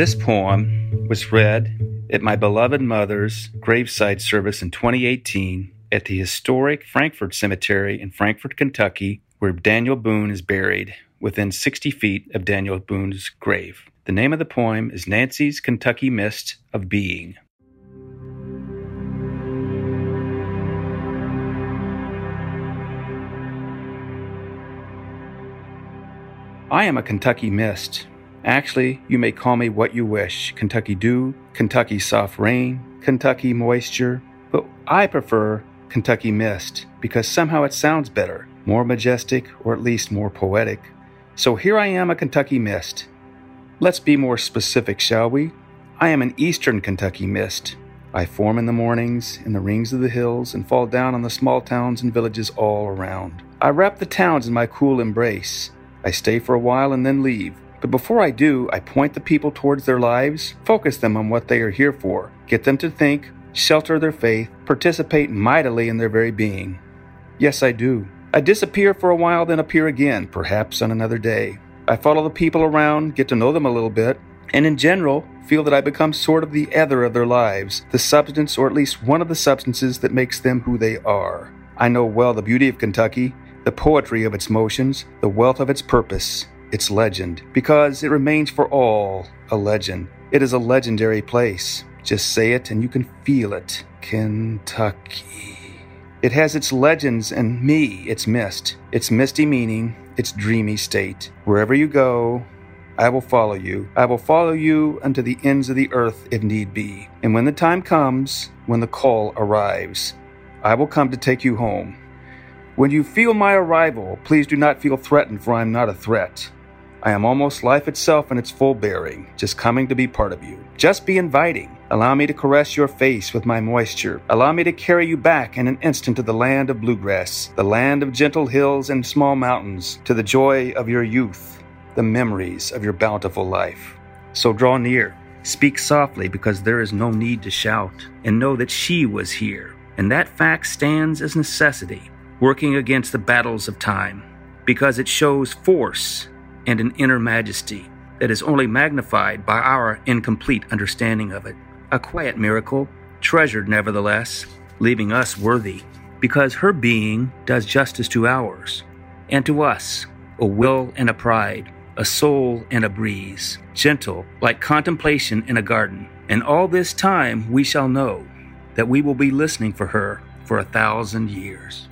This poem was read at my beloved mother's graveside service in 2018 at the historic Frankfort Cemetery in Frankfort, Kentucky, where Daniel Boone is buried within 60 feet of Daniel Boone's grave. The name of the poem is Nancy's Kentucky Mist of Being. I am a Kentucky mist. Actually, you may call me what you wish Kentucky dew, Kentucky soft rain, Kentucky moisture, but I prefer Kentucky mist because somehow it sounds better, more majestic, or at least more poetic. So here I am, a Kentucky mist. Let's be more specific, shall we? I am an eastern Kentucky mist. I form in the mornings in the rings of the hills and fall down on the small towns and villages all around. I wrap the towns in my cool embrace. I stay for a while and then leave. But before I do, I point the people towards their lives, focus them on what they are here for, get them to think, shelter their faith, participate mightily in their very being. Yes, I do. I disappear for a while, then appear again, perhaps on another day. I follow the people around, get to know them a little bit, and in general, feel that I become sort of the ether of their lives, the substance, or at least one of the substances that makes them who they are. I know well the beauty of Kentucky, the poetry of its motions, the wealth of its purpose, its legend, because it remains for all a legend. It is a legendary place. Just say it and you can feel it. Kentucky. It has its legends and me, its mist, its misty meaning, its dreamy state. Wherever you go, I will follow you. I will follow you unto the ends of the earth if need be. And when the time comes, when the call arrives, I will come to take you home. When you feel my arrival, please do not feel threatened, for I am not a threat. I am almost life itself in its full bearing, just coming to be part of you. Just be inviting. Allow me to caress your face with my moisture. Allow me to carry you back in an instant to the land of bluegrass, the land of gentle hills and small mountains, to the joy of your youth, the memories of your bountiful life. So draw near. Speak softly because there is no need to shout, and know that she was here. And that fact stands as necessity, working against the battles of time, because it shows force and an inner majesty that is only magnified by our incomplete understanding of it. A quiet miracle, treasured nevertheless, leaving us worthy, because her being does justice to ours, and to us, a will and a pride, a soul and a breeze, gentle like contemplation in a garden. And all this time we shall know that we will be listening for her for a thousand years.